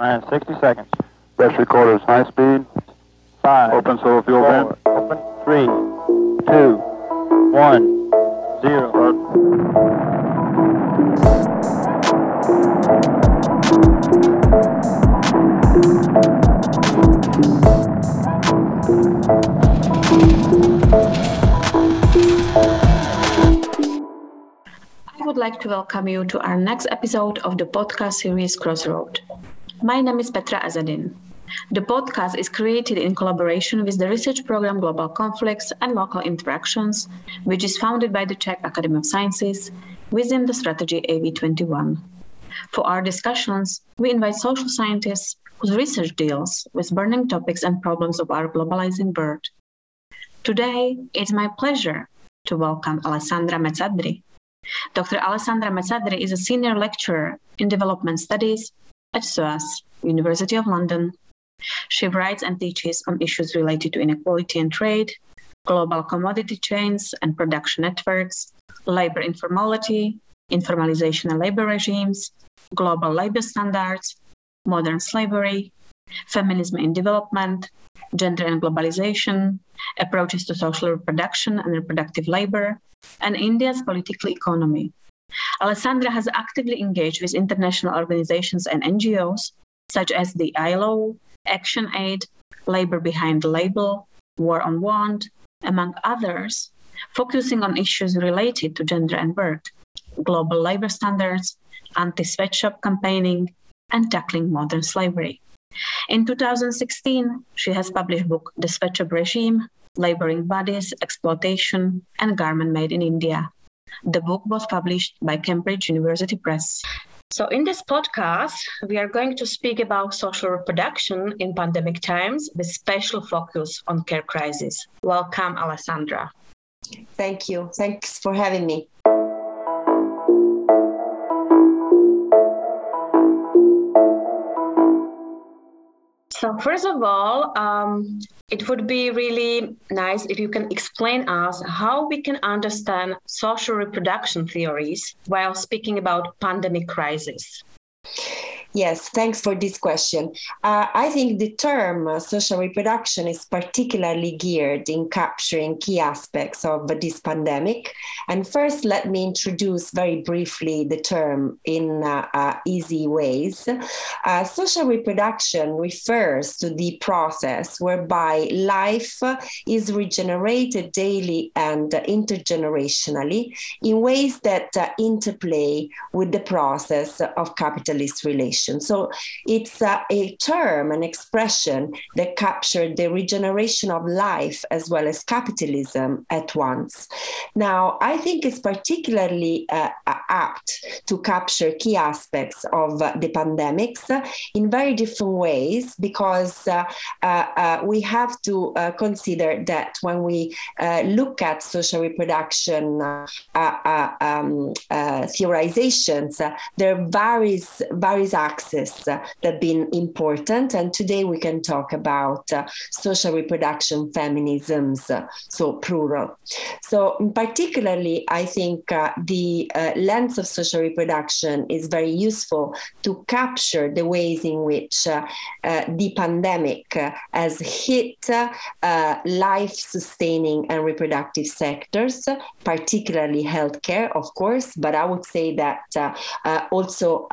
Nine, 60 seconds. Best recorders, high speed. Five. Open solo fuel four, vent. Open. Three, two, one, zero. I would like to welcome you to our next episode of the podcast series Crossroad. My name is Petra Azadin. The podcast is created in collaboration with the research program Global Conflicts and Local Interactions, which is founded by the Czech Academy of Sciences within the strategy AV21. For our discussions, we invite social scientists whose research deals with burning topics and problems of our globalizing world. Today, it's my pleasure to welcome Alessandra Mezzadri. Dr. Alessandra Mezzadri is a senior lecturer in development studies at SOAS, University of London. She writes and teaches on issues related to inequality and trade, global commodity chains and production networks, labor informality, informalization and labor regimes, global labor standards, modern slavery, feminism in development, gender and globalization, approaches to social reproduction and reproductive labor, and India's political economy. Alessandra has actively engaged with international organizations and NGOs such as the ILO, Action Aid, Labor Behind the Label, War on Want, among others, focusing on issues related to gender and work, global labor standards, anti sweatshop campaigning, and tackling modern slavery. In 2016, she has published book The Sweatshop Regime, Laboring Bodies, Exploitation, and Garment Made in India. The book was published by Cambridge University Press. So, in this podcast, we are going to speak about social reproduction in pandemic times with special focus on care crisis. Welcome, Alessandra. Thank you. Thanks for having me. First of all, um, it would be really nice if you can explain us how we can understand social reproduction theories while speaking about pandemic crisis. Yes, thanks for this question. Uh, I think the term uh, social reproduction is particularly geared in capturing key aspects of this pandemic. And first, let me introduce very briefly the term in uh, uh easy ways. Uh, social reproduction refers to the process whereby life is regenerated daily and intergenerationally in ways that uh, interplay with the process of capitalist relations. So it's uh, a term, an expression that captured the regeneration of life as well as capitalism at once. Now, I think it's particularly uh, apt to capture key aspects of uh, the pandemics in very different ways because uh, uh, uh, we have to consider that when we look at social reproduction um, theorizations, there are various, various uh, that have been important. And today we can talk about uh, social reproduction feminisms, uh, so plural. So, particularly, I think uh, the uh, lens of social reproduction is very useful to capture the ways in which uh, the pandemic has hit life sustaining and reproductive sectors, particularly healthcare, of course, but I would say that also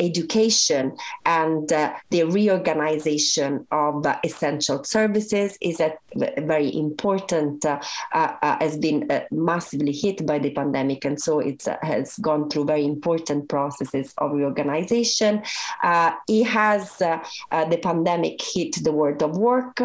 education and uh, the reorganization of uh, essential services is a very important, uh, uh, uh has been massively hit by the pandemic. And so it has gone through very important processes of reorganization. it has the pandemic hit the world of work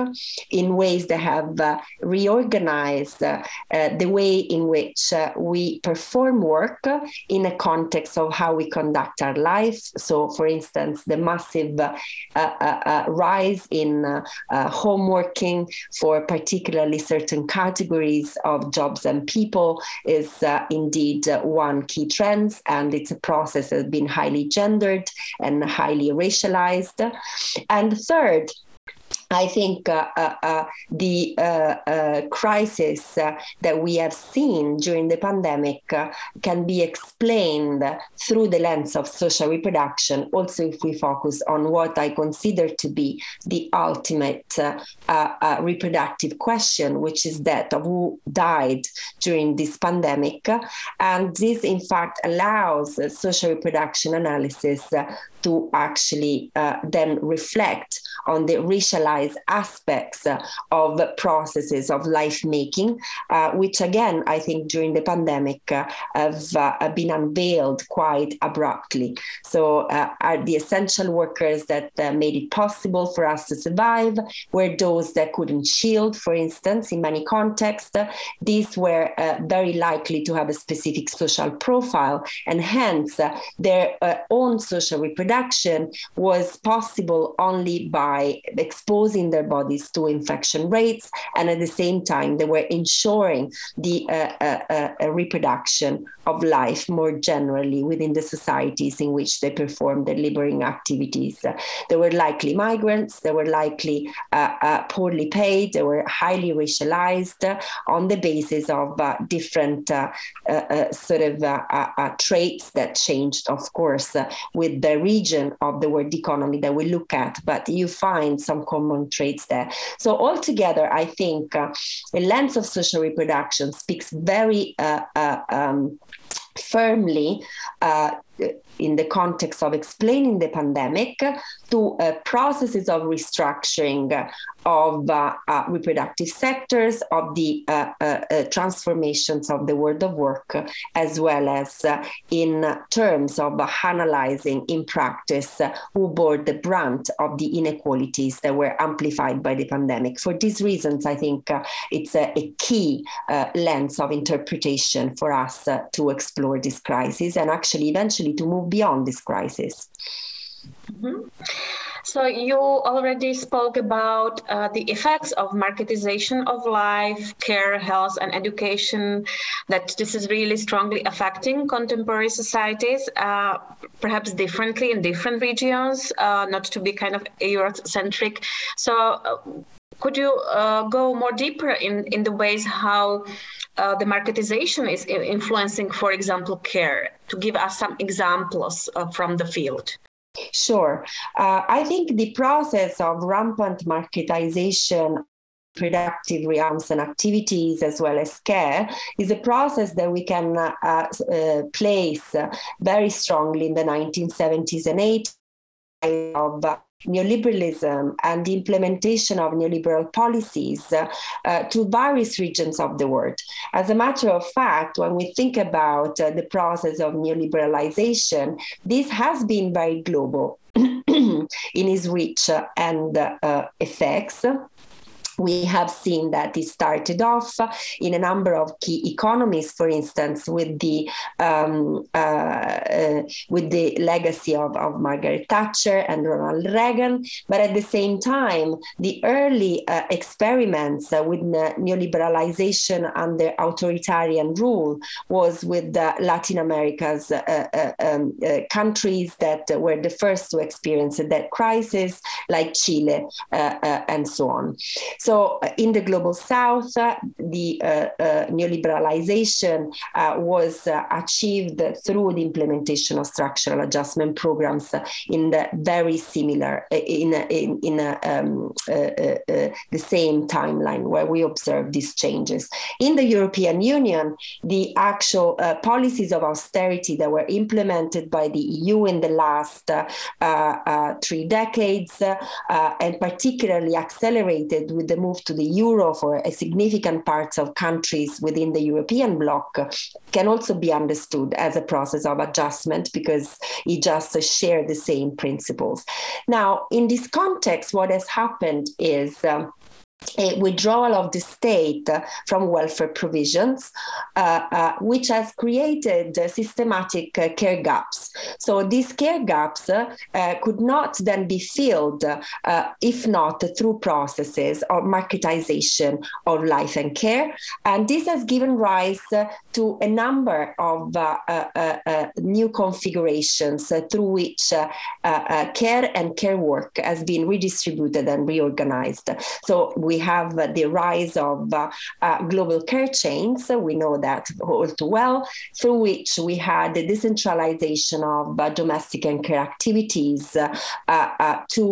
in ways that have reorganized the way in which we perform work in a context of how we conduct our life. So, for instance, the massive uh, uh, uh, rise in home working for particularly certain categories of jobs and people is indeed one key trend, and it's a process that has been highly gendered and highly racialized. And third, I think uh, uh, uh, the uh, uh, crisis uh, that we have seen during the pandemic can be explained through the lens of social reproduction. Also, if we focus on what I consider to be the ultimate reproductive question, which is that of who died during this pandemic. And this, in fact, allows social reproduction analysis to actually then reflect on the racialized aspects uh, of processes of life making, uh, which again, I think during the pandemic uh, have been unveiled quite abruptly. So, are the essential workers that made it possible for us to survive were those that couldn't shield, for instance, in many contexts. These were very likely to have a specific social profile, and hence their own social reproduction was possible only by exposing their bodies to infection rates, and at the same time, they were ensuring the uh, uh, uh, reproduction of life more generally within the societies in which they performed their laboring activities. they were likely migrants, they were likely uh, uh, poorly paid, they were highly racialized on the basis of uh, different sort of traits that changed, of course, with the region of the world economy that we look at. But you find some common traits there. So altogether, I think uh, a lens of social reproduction speaks very uh, uh, um, firmly uh, in the context of explaining the pandemic to uh, processes of restructuring of uh, uh, reproductive sectors, of the uh, uh, uh, transformations of the world of work, as well as in terms of analyzing in practice who bore the brunt of the inequalities that were amplified by the pandemic. For these reasons, I think it's a, a key lens of interpretation for us to explore this crisis and actually eventually to move beyond this crisis. Mm-hmm. So you already spoke about uh, the effects of marketization of life, care, health, and education. That this is really strongly affecting contemporary societies, uh, perhaps differently in different regions, uh, not to be kind of Eurocentric. So. Uh, could you uh, go more deeper in, in the ways how uh, the marketization is influencing, for example, care? To give us some examples from the field. Sure. Uh, I think the process of rampant marketization productive realms and activities as well as care is a process that we can uh, uh, place very strongly in the 1970s and 80s of neoliberalism and the implementation of neoliberal policies uh, uh, to various regions of the world. As a matter of fact, when we think about uh, the process of neoliberalization, this has been very global in its reach and uh, effects we have seen that it started off in a number of key economies, for instance, with the um, uh, uh, with the legacy of, of Margaret Thatcher and Ronald Reagan. But at the same time, the early uh, experiments with neoliberalization under authoritarian rule was with Latin America's uh, uh, um, uh, countries that were the first to experience that crisis, like Chile and so on. So, uh, in the global south, uh, the uh, neoliberalization was achieved through the implementation of structural adjustment programs in the very similar, in, in, in um, the same timeline where we observe these changes. In the European Union, the actual policies of austerity that were implemented by the EU in the last uh, uh, three decades, uh, and particularly accelerated with the move to the euro for a significant parts of countries within the European bloc can also be understood as a process of adjustment because it just share the same principles. Now, in this context, what has happened is um, a withdrawal of the state from welfare provisions, uh, uh, which has created uh, systematic uh, care gaps. So these care gaps uh, uh, could not then be filled if not through processes of marketization of life and care. And this has given rise to a number of new configurations through which care and care work has been redistributed and reorganized. So we have the rise of uh, uh, global care chains. We know that all too well, through which we had the decentralization of uh, domestic and care activities to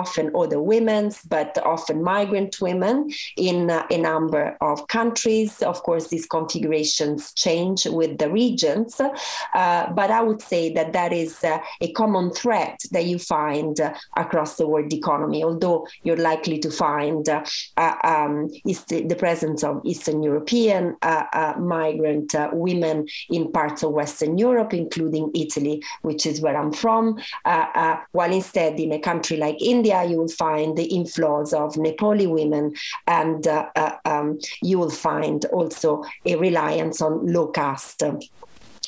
often other women's, but often migrant women in a number of countries. Of course, these configurations change with the regions, but I would say that that is a common threat that you find across the world economy, although you're likely to find uh, um, is the, presence of Eastern European uh, uh, migrant uh, women in parts of Western Europe, including Italy, which is where I'm from. Uh, uh, while instead, in a country like India, you will find the inflows of Nepali women, and um, you will find also a reliance on low caste.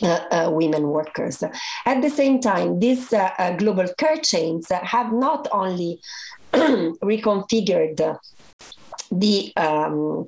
Uh, uh, women workers. At the same time, these uh, global care chains have not only reconfigured the um,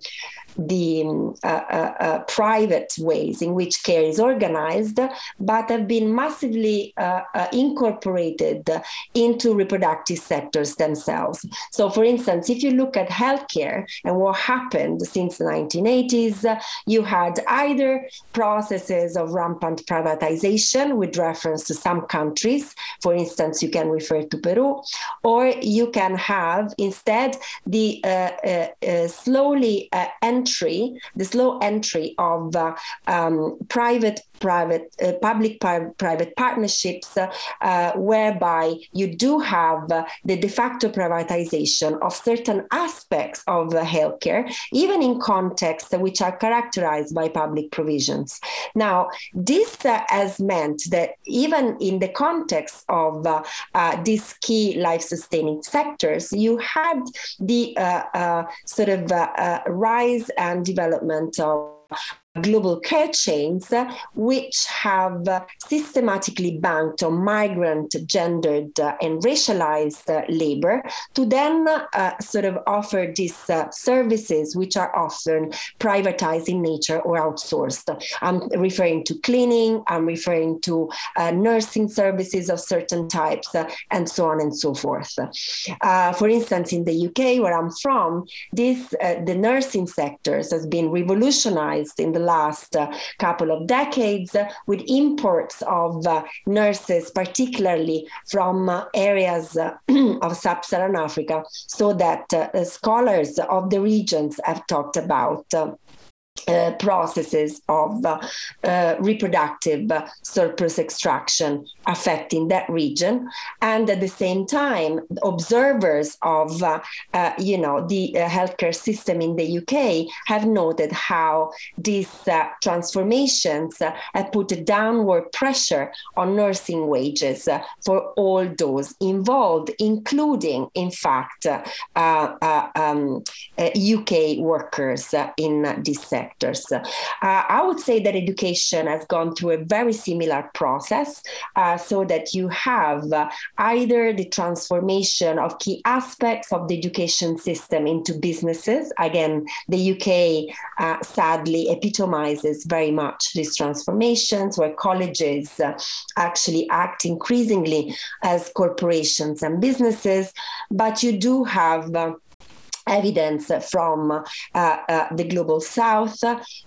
the uh, uh, uh, private ways in which care is organized, but have been massively uh, uh, incorporated into reproductive sectors themselves. So, for instance, if you look at healthcare and what happened since the 1980s, you had either processes of rampant privatization with reference to some countries, for instance, you can refer to Peru, or you can have instead the uh, slowly end entry, the slow entry of uh, um, private private uh, public private partnerships uh, uh, whereby you do have uh, the de facto privatization of certain aspects of healthcare even in contexts which are characterized by public provisions. Now this has meant that even in the context of these key life sustaining sectors you had the sort of rise and development of global care chains, which have systematically banked on migrant, gendered, uh, and racialized uh, labor to then uh, sort of offer these uh, services, which are often privatized in nature or outsourced. I'm referring to cleaning, I'm referring to uh, nursing services of certain types, uh, and so on and so forth. for instance, in the UK, where I'm from, this the nursing sectors has been revolutionized in the last uh, couple of decades with imports of uh, nurses, particularly from uh, areas of sub Saharan Africa, so that scholars of the regions have talked about. Uh, processes of uh, uh, reproductive surplus extraction affecting that region. And at the same time observers of uh, uh, you know the healthcare system in the UK have noted how these transformations have put a downward pressure on nursing wages for all those involved including in fact um, UK workers in this sector sectors. Uh, I would say that education has gone through a very similar process uh, so that you have uh, either the transformation of key aspects of the education system into businesses. Again, the UK uh, sadly epitomizes very much these transformations where colleges uh, actually act increasingly as corporations and businesses, but you do have uh, evidence from uh, uh, the global south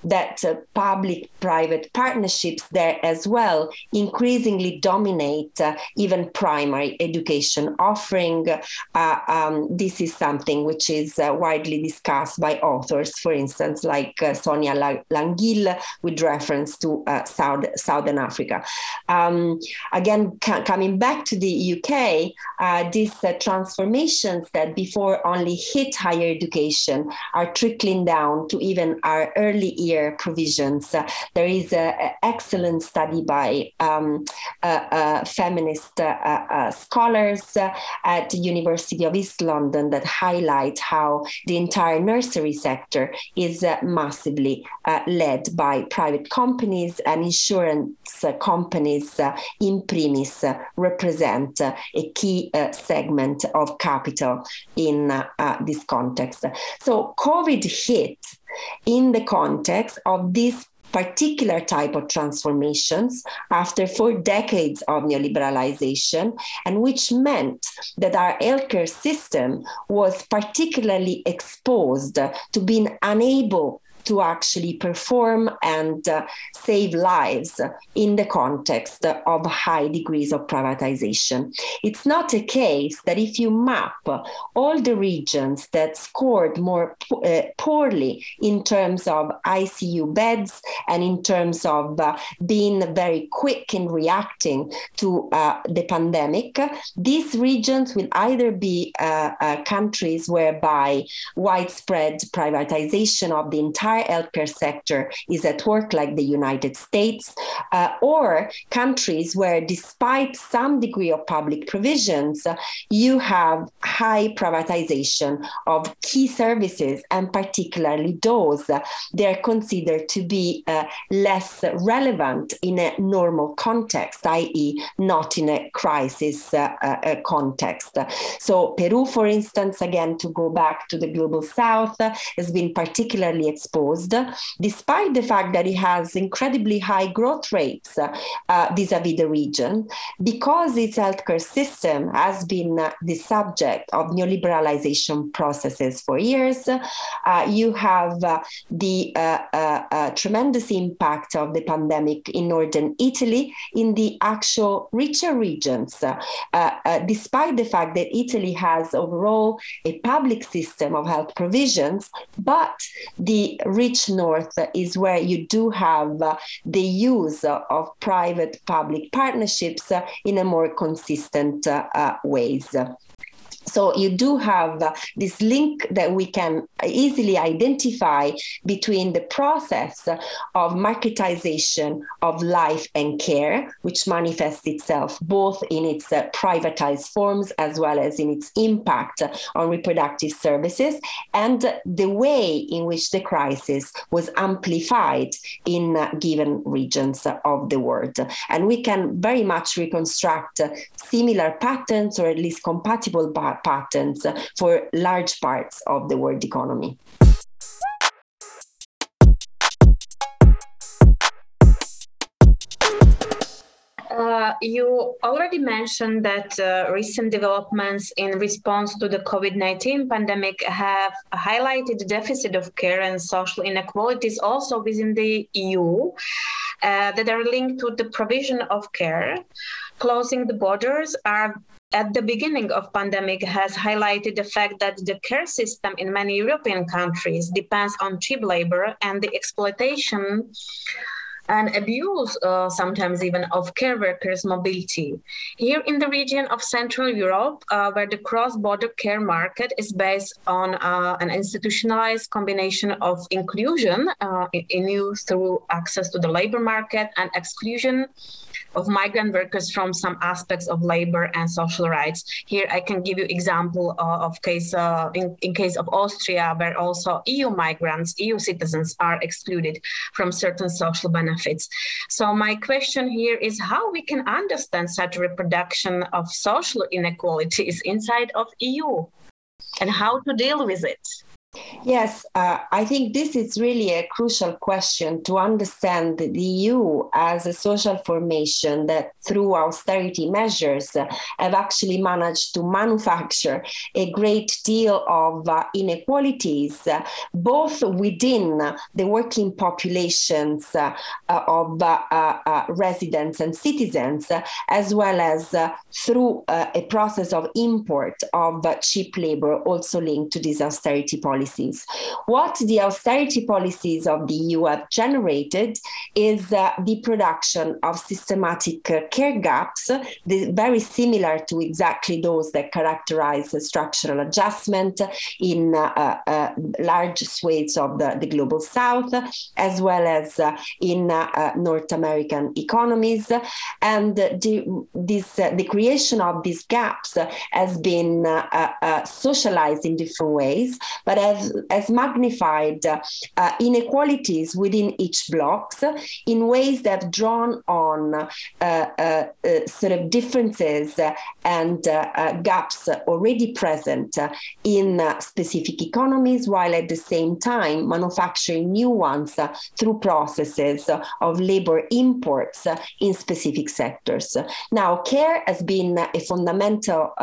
that uh, public private partnerships there as well increasingly dominate uh, even primary education offering. Uh, um, this is something which is uh, widely discussed by authors for instance like Sonia Languille with reference to South, southern africa. Um, again coming back to the uk these transformations that before only hit high higher education are trickling down to even our early year provisions. Uh, there is an excellent study by um, uh, uh, feminist uh, scholars at the University of East London that highlight how the entire nursery sector is massively led by private companies and insurance companies in premise represent a key segment of capital in this context. So COVID hit in the context of this particular type of transformations after four decades of neoliberalization, and which meant that our healthcare system was particularly exposed to being unable to actually perform and uh, save lives in the context of high degrees of privatization. It's not a case that if you map all the regions that scored more uh, poorly in terms of ICU beds and in terms of uh, being very quick in reacting to uh, the pandemic, these regions will either be uh, uh, countries whereby widespread privatization of the entire entire healthcare sector is at work, like the United States, uh, or countries where, despite some degree of public provisions, you have high privatization of key services, and particularly those uh, they're considered to be uh, less relevant in a normal context, i.e., not in a crisis uh, uh, context. So, Peru, for instance, again, to go back to the global south, has been particularly exposed despite the fact that it has incredibly high growth rates uh, vis-a-vis the region, because its healthcare system has been uh, the subject of neoliberalization processes for years. Uh, you have uh, the uh, uh, tremendous impact of the pandemic in northern Italy in the actual richer regions, despite the fact that Italy has overall a public system of health provisions, but the rich north is where you do have uh, the use of private public partnerships uh, in a more consistent uh, ways. So you do have uh, this link that we can easily identify between the process of marketization of life and care, which manifests itself both in its uh, privatized forms as well as in its impact on reproductive services, and the way in which the crisis was amplified in uh, given regions of the world. And we can very much reconstruct similar patterns or at least compatible patterns for large parts of the world economy. Uh, you already mentioned that uh, recent developments in response to the COVID 19 pandemic have highlighted the deficit of care and social inequalities also within the EU uh, that are linked to the provision of care. Closing the borders are at the beginning of pandemic has highlighted the fact that the care system in many European countries depends on cheap labor and the exploitation and abuse, uh, sometimes even of care workers' mobility. Here in the region of Central Europe, uh, where the cross border care market is based on uh, an institutionalized combination of inclusion uh, in use through access to the labor market and exclusion of migrant workers from some aspects of labor and social rights. Here I can give you example uh, of case uh, in, in case of Austria, where also EU migrants, EU citizens are excluded from certain social benefits. So my question here is how we can understand such reproduction of social inequalities inside of EU and how to deal with it. Yes, uh, I think this is really a crucial question to understand the EU as a social formation that, through austerity measures, uh, have actually managed to manufacture a great deal of uh, inequalities, uh, both within the working populations uh, uh, of residents and citizens, as well as through a process of import of cheap labor, also linked to these austerity policies policies. What the austerity policies of the EU have generated is uh, the production of systematic uh, care gaps, the, very similar to exactly those that characterize structural adjustment in uh, uh, large swathes of the, the, global south, as well as uh, in uh, North American economies. And the, this, the creation of these gaps has been socialized in different ways, but has, magnified uh, inequalities within each blocks in ways that have drawn on uh, uh, uh, sort of differences uh, and uh, gaps already present in specific economies, while at the same time manufacturing new ones through processes of labor imports in specific sectors. Now, care has been a fundamental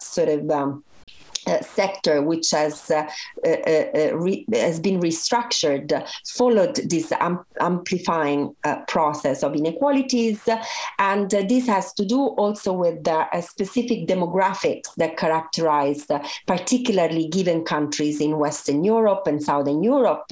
sort of um, uh, sector, which has uh, uh, uh, re- has been restructured, followed this um, amplifying uh, process of inequalities, and this has to do also with the specific demographics that characterize, particularly given countries in Western Europe and Southern Europe,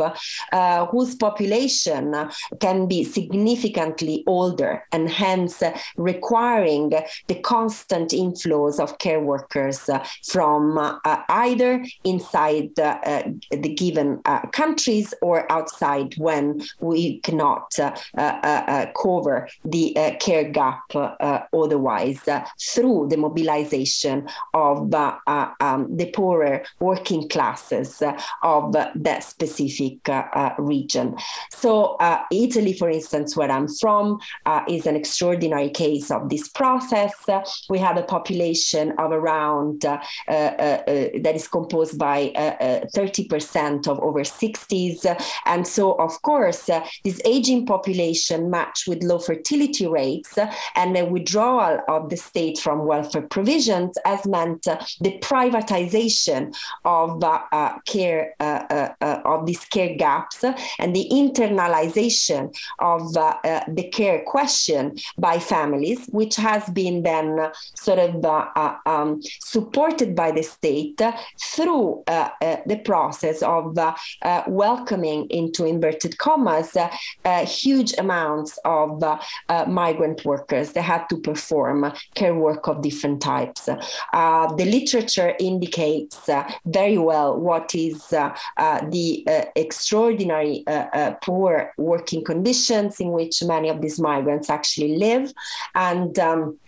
whose population can be significantly older and hence requiring the constant inflows of care workers from Uh, either inside uh, the given uh, countries or outside when we cannot uh, uh, cover the care gap otherwise through the mobilization of um, the poorer working classes of that specific region. So, Italy, for instance, where I'm from, is an extraordinary case of this process. we have a population of around uh, uh, uh, Uh, that is composed by 30% uh, uh, of over 60s. And so, of course, uh, this aging population matched with low fertility rates uh, and the withdrawal of the state from welfare provisions has meant the privatization of care, of these care gaps and the internalization of the care question by families, which has been then sort of uh, um, supported by the state through uh, uh, the process of uh, uh welcoming into inverted commas uh, uh, huge amounts of migrant workers that had to perform care work of different types. the literature indicates very well what is the extraordinary poor working conditions in which many of these migrants actually live and um,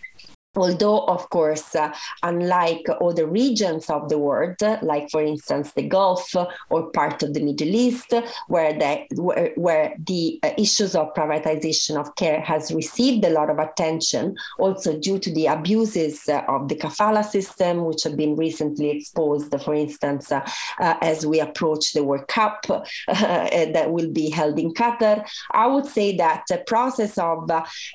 Although, of course, uh, unlike other regions of the world, like for instance the Gulf or part of the Middle East, where the, where, where the uh, issues of privatization of care has received a lot of attention, also due to the abuses uh, of the kafala system, which have been recently exposed, for instance, uh, uh, as we approach the World Cup that will be held in Qatar. I would say that the process of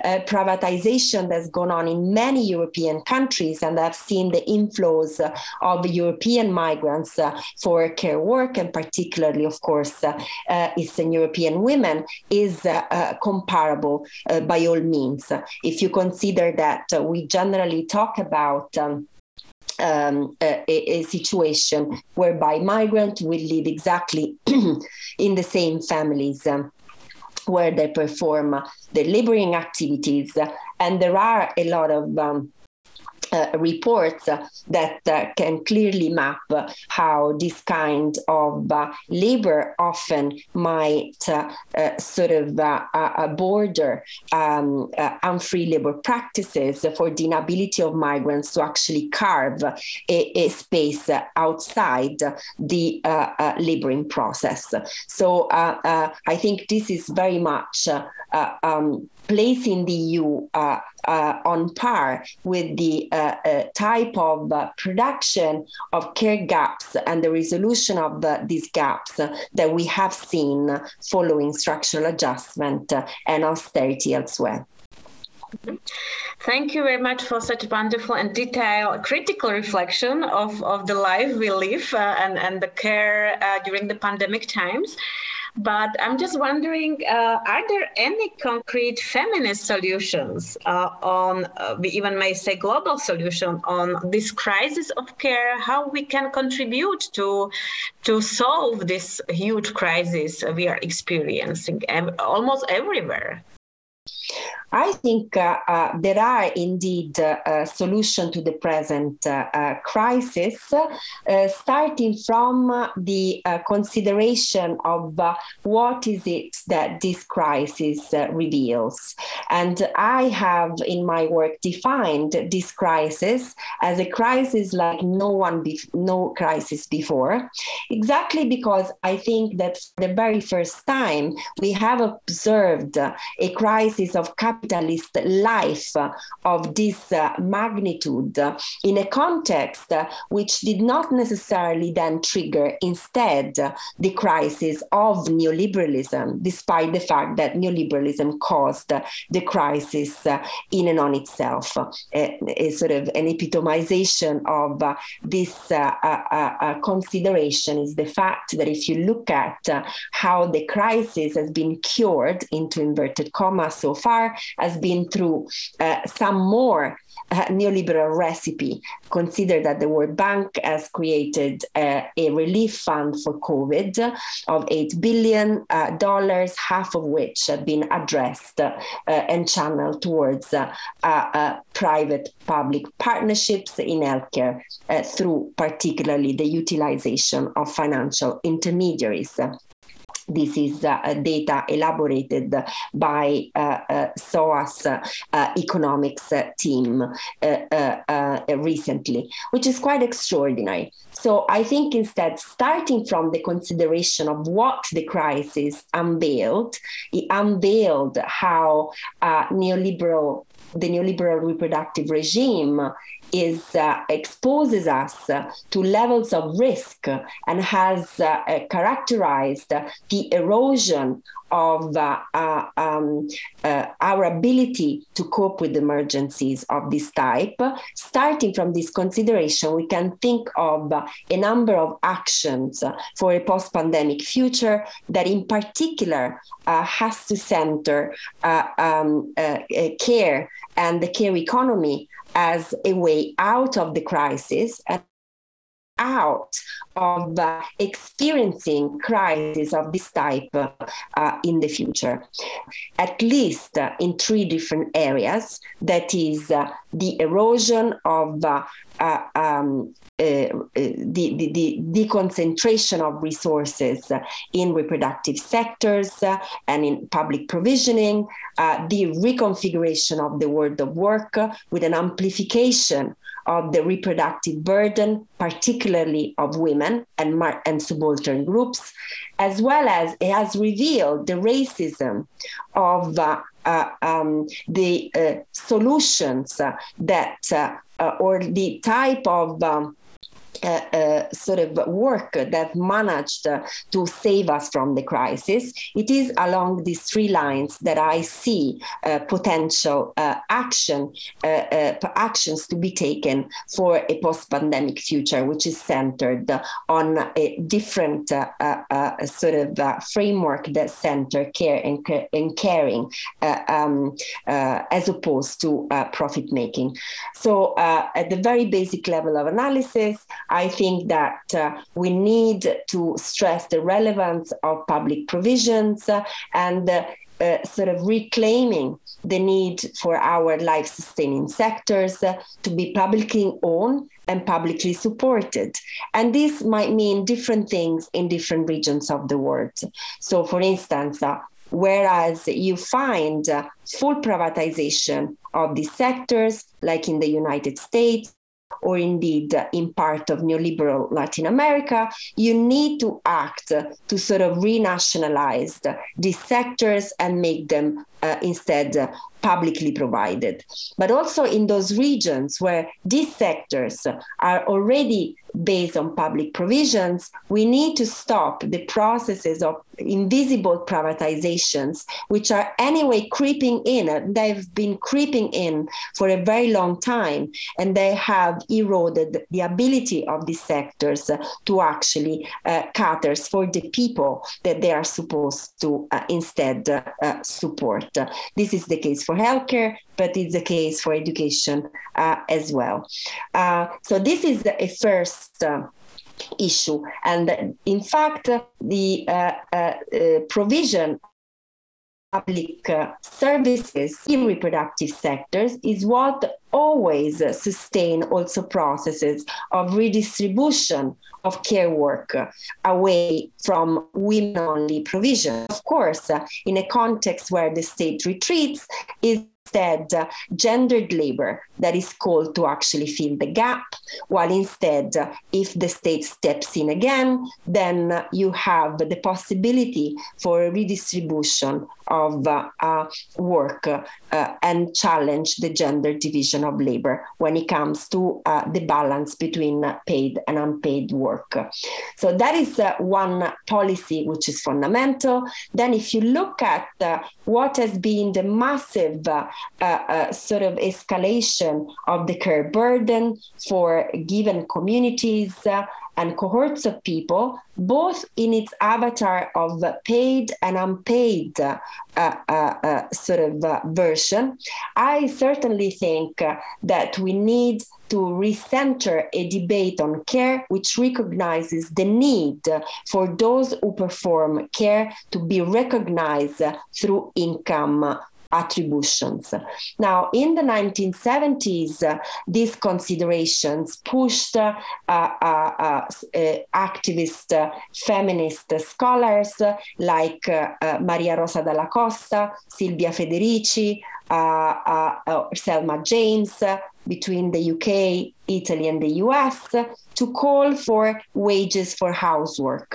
privatization that's gone on in many European countries, and I've seen the inflows of European migrants uh, for care work, and particularly, of course, uh, uh, Eastern European women, is comparable by all means. If you consider that we generally talk about um, um, a, a, situation whereby migrants will live exactly in the same families um, where they perform the laboring activities. And there are a lot of um, Uh, reports uh, that uh, can clearly map how this kind of uh, labor often might uh, uh, sort of border um, unfree labor practices for the inability of migrants to actually carve a, a space outside the laboring process. So I think this is very much um, placing the EU uh, uh, on par with the uh, uh type of uh, production of care gaps and the resolution of the, these gaps that we have seen following structural adjustment and austerity elsewhere. Thank you very much for such wonderful and detailed critical reflection of, of the life we live uh, and, and the care uh, during the pandemic times. But I'm just wondering uh, are there any concrete feminist solutions uh, on, uh, we even may say global solution on this crisis of care, how we can contribute to, to solve this huge crisis we are experiencing almost everywhere? I think uh, uh, there are indeed uh, a solution to the present uh, uh, crisis, uh, starting from the consideration of what is it that this crisis reveals. And I have in my work defined this crisis as a crisis like no one, be- no crisis before, exactly because I think that for the very first time we have observed a crisis of capitalist life of this uh, magnitude uh, in a context uh, which did not necessarily then trigger instead the crisis of neoliberalism, despite the fact that neoliberalism caused the crisis in and on itself, a, a sort of an epitomization of this consideration is the fact that if you look at how the crisis has been cured into inverted commas so far, has been through uh, some more uh, neoliberal recipe. Consider that the World Bank has created uh, a relief fund for COVID of $8 billion, uh, half of which have been addressed uh, and channeled towards uh, private public partnerships in healthcare through particularly the utilization of financial intermediaries. This is uh, data elaborated by uh, uh, SOAS economics team recently, which is quite extraordinary. So I think instead, starting from the consideration of what the crisis unveiled, it unveiled how neoliberal the neoliberal reproductive regime is uh, exposes us to levels of risk and has uh, characterized the erosion of uh, uh, um, uh, our ability to cope with emergencies of this type. Starting from this consideration, we can think of a number of actions for a post pandemic future that, in particular, uh, has to center uh, um, uh, care and the care economy as a way out of the crisis and out of uh, experiencing crises of this type uh, in the future, at least uh, in three different areas. That is uh, the erosion of uh, uh, um, the, the, the, the, concentration of resources in reproductive sectors and in public provisioning, the reconfiguration of the world of work with an amplification of the reproductive burden, particularly of women and, mar- and subaltern groups, as well as it has revealed the racism of uh, uh, um, the uh, solutions that, uh, or the type of um, uh, sort of work that managed to save us from the crisis. It is along these three lines that I see uh, potential uh, action uh, actions to be taken for a post-pandemic future, which is centered on a different sort of framework that center care and, and caring um, as opposed to profit making. So at the very basic level of analysis, I think that uh, we need to stress the relevance of public provisions uh, and uh, uh, sort of reclaiming the need for our life sustaining sectors uh, to be publicly owned and publicly supported. And this might mean different things in different regions of the world. So, for instance, uh, whereas you find uh, full privatization of these sectors, like in the United States, or indeed in part of neoliberal Latin America, you need to act to sort of renationalize these sectors and make them uh, instead publicly provided. But also in those regions where these sectors are already based on public provisions, we need to stop the processes of invisible privatizations, which are anyway creeping in. They've been creeping in for a very long time, and they have eroded the ability of these sectors to actually uh, cater for the people that they are supposed to uh, instead uh, support. This is the case for healthcare, but it's the case for education uh, as well. Uh, so this is a first uh, issue. And in fact, the uh, uh, provision public services in reproductive sectors is what always sustain also processes of redistribution of care work away from women only provision. Of course, in a context where the state retreats, is instead uh, gendered labor that is called to actually fill the gap, while instead, uh, if the state steps in again, then uh, you have the possibility for a redistribution of uh, uh, work uh, and challenge the gender division of labor when it comes to the balance between paid and unpaid work. So that is one policy which is fundamental. Then, if you look at what has been the massive uh, sort of escalation of the care burden for given communities uh, and cohorts of people, both in its avatar of paid and unpaid uh, uh, uh sort of uh, version. I certainly think that we need to recenter a debate on care which recognizes the need for those who perform care to be recognized through income attributions. Now, in the 1970s, uh, these considerations pushed uh, uh, uh, uh activist uh, feminist scholars like Maria Rosa Dalla Costa, Silvia Federici, Selma James, between the UK, Italy, and the US to call for wages for housework.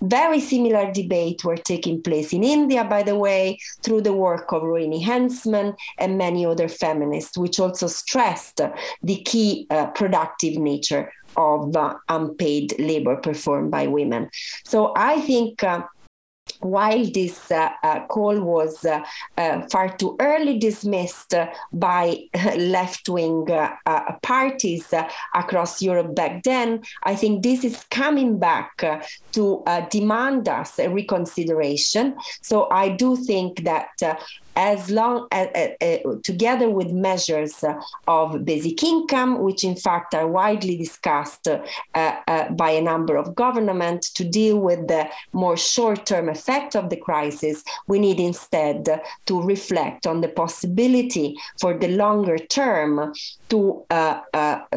Very similar debate were taking place in India, by the way, through the work of Rohini Hensman and many other feminists, which also stressed the key uh, productive nature of uh, unpaid labor performed by women. So I think. Uh, while this uh, uh, call was uh, uh far too early dismissed by left wing uh, uh, parties across Europe back then, I think this is coming back to demand us a reconsideration. So I do think that as long as, uh, uh, together with measures uh, of basic income, which in fact are widely discussed uh, uh, by a number of governments to deal with the more short-term effect of the crisis, we need instead to reflect on the possibility for the longer term to uh,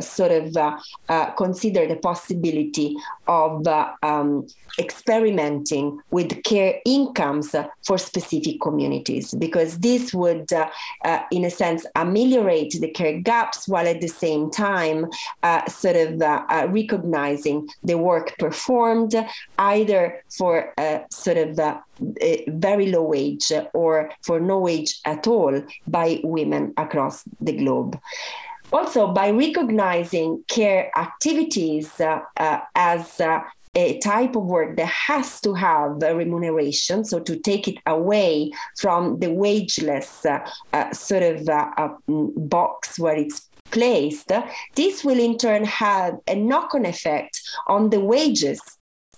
sort of consider the possibility of um, experimenting with care incomes for specific communities because this would, uh, uh, in a sense, ameliorate the care gaps while at the same time uh, sort of uh, uh, recognizing the work performed either for sort of very low wage or for no wage at all by women across the globe. Also by recognizing care activities uh, uh, as uh, a type of work that has to have remuneration, so to take it away from the wageless uh, uh, sort of uh, uh box where it's placed, this will in turn have a knock on effect on the wages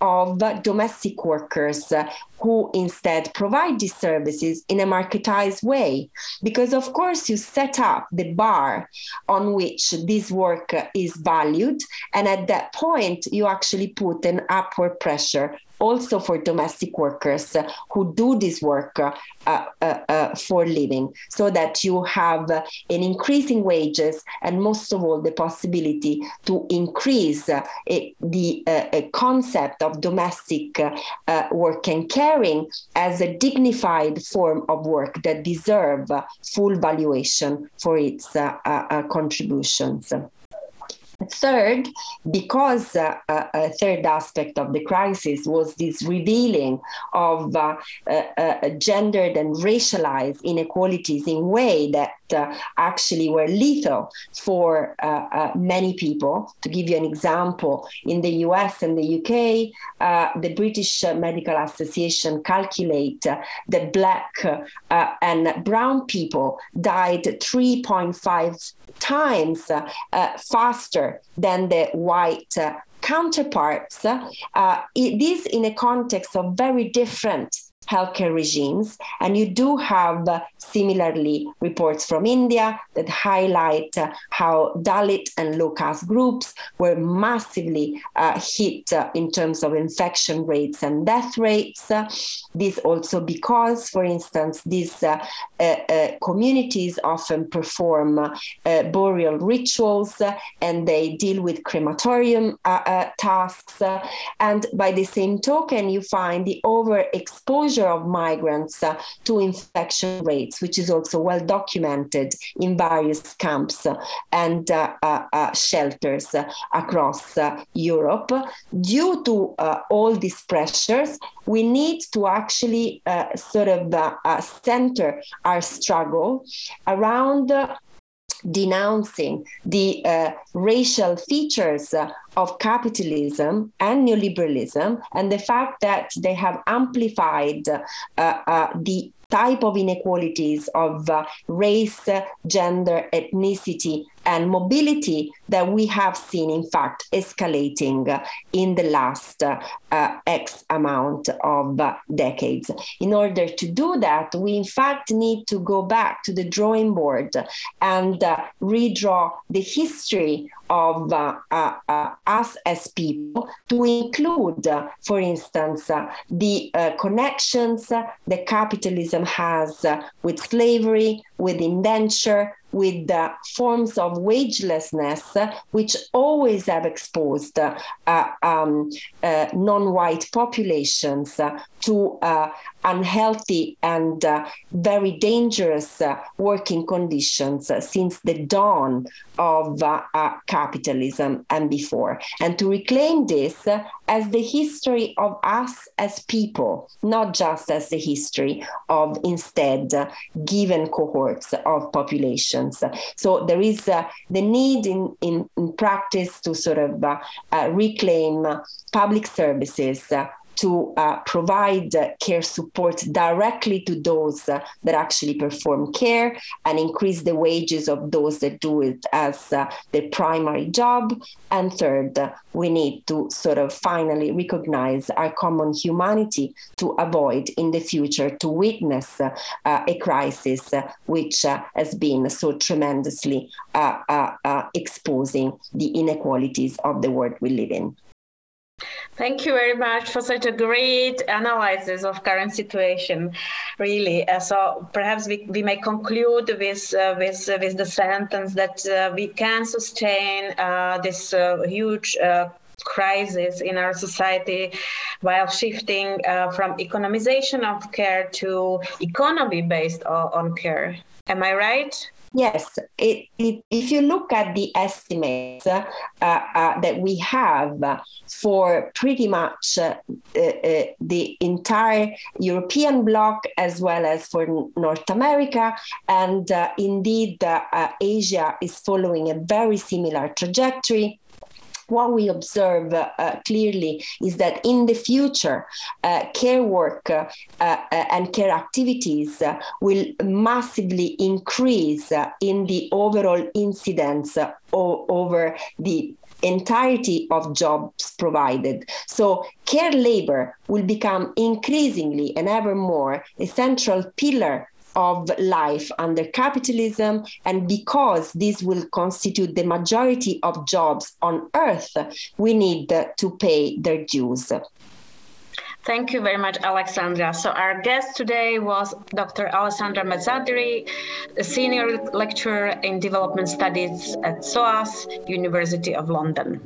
of domestic workers who instead provide these services in a marketized way. Because, of course, you set up the bar on which this work is valued. And at that point, you actually put an upward pressure also for domestic workers uh, who do this work uh, uh, uh, for living, so that you have an increasing wages and most of all the possibility to increase uh, the uh, concept of domestic work and caring as a dignified form of work that deserve full valuation for its contributions. Third, because uh, uh, a third aspect of the crisis was this revealing of uh, uh, uh gendered and racialized inequalities in way that uh, actually were lethal for many people. To give you an example, in the US and the UK, the British Medical Association calculate that black and brown people died 3.5 times uh, uh, faster than the white uh, counterparts. Uh, it, this in a context of very different healthcare regimes. And you do have uh, similarly reports from India that highlight uh, how Dalit and low caste groups were massively uh, hit uh, in terms of infection rates and death rates. this also because, for instance, these uh, uh, communities often perform burial rituals and they deal with crematorium tasks. and by the same token, you find the overexposure exposure of migrants uh, to infection rates, which is also well documented in various camps and uh, uh, uh shelters across Europe. Due to all these pressures, we need to actually sort of center our struggle around denouncing the uh, racial features of capitalism and neoliberalism and the fact that they have amplified uh, uh the type of inequalities of uh, race, gender, ethnicity, and mobility that we have seen, in fact, escalating in the last uh, X amount of decades. In order to do that, we in fact need to go back to the drawing board and uh, redraw the history of uh, uh, us as people to include, for instance, the connections that capitalism has with slavery, with indenture, with the forms of wagelessness, which always have exposed uh, um, uh, non white populations to uh, unhealthy and uh, very dangerous uh, working conditions since the dawn of capitalism and before. And to reclaim this as the history of us as people, not just as the history of instead given cohorts of populations. So there is uh, the need in, in, in, practice to sort of uh, uh, reclaim public services to uh, provide uh, care support directly to those uh, that actually perform care and increase the wages of those that do it as uh, their primary job. And third, we need to sort of finally recognize our common humanity to avoid in the future to witness uh, a crisis uh, which has been so tremendously exposing the inequalities of the world we live in. Thank you very much for such a great analysis of current situation. Really, uh, so perhaps we, we may conclude with uh, with uh, with the sentence that uh, we can sustain uh, this uh, huge. crisis in our society while shifting from economization of care to economy based on, on care. Am I right? Yes, it, it, if you look at the estimates uh, uh, that we have for pretty much uh, uh, uh the entire European bloc as well as for North America, and uh, indeed Asia is following a very similar trajectory what we observe uh, clearly is that in the future, uh, care work uh, uh and care activities uh, will massively increase uh, in the overall incidence over the entirety of jobs provided. So, care labor will become increasingly and ever more a central pillar of life under capitalism. And because this will constitute the majority of jobs on earth, we need to pay their dues. Thank you very much, Alexandra. So our guest today was Dr. Alessandra Mezzadri, a senior lecturer in development studies at SOAS, University of London.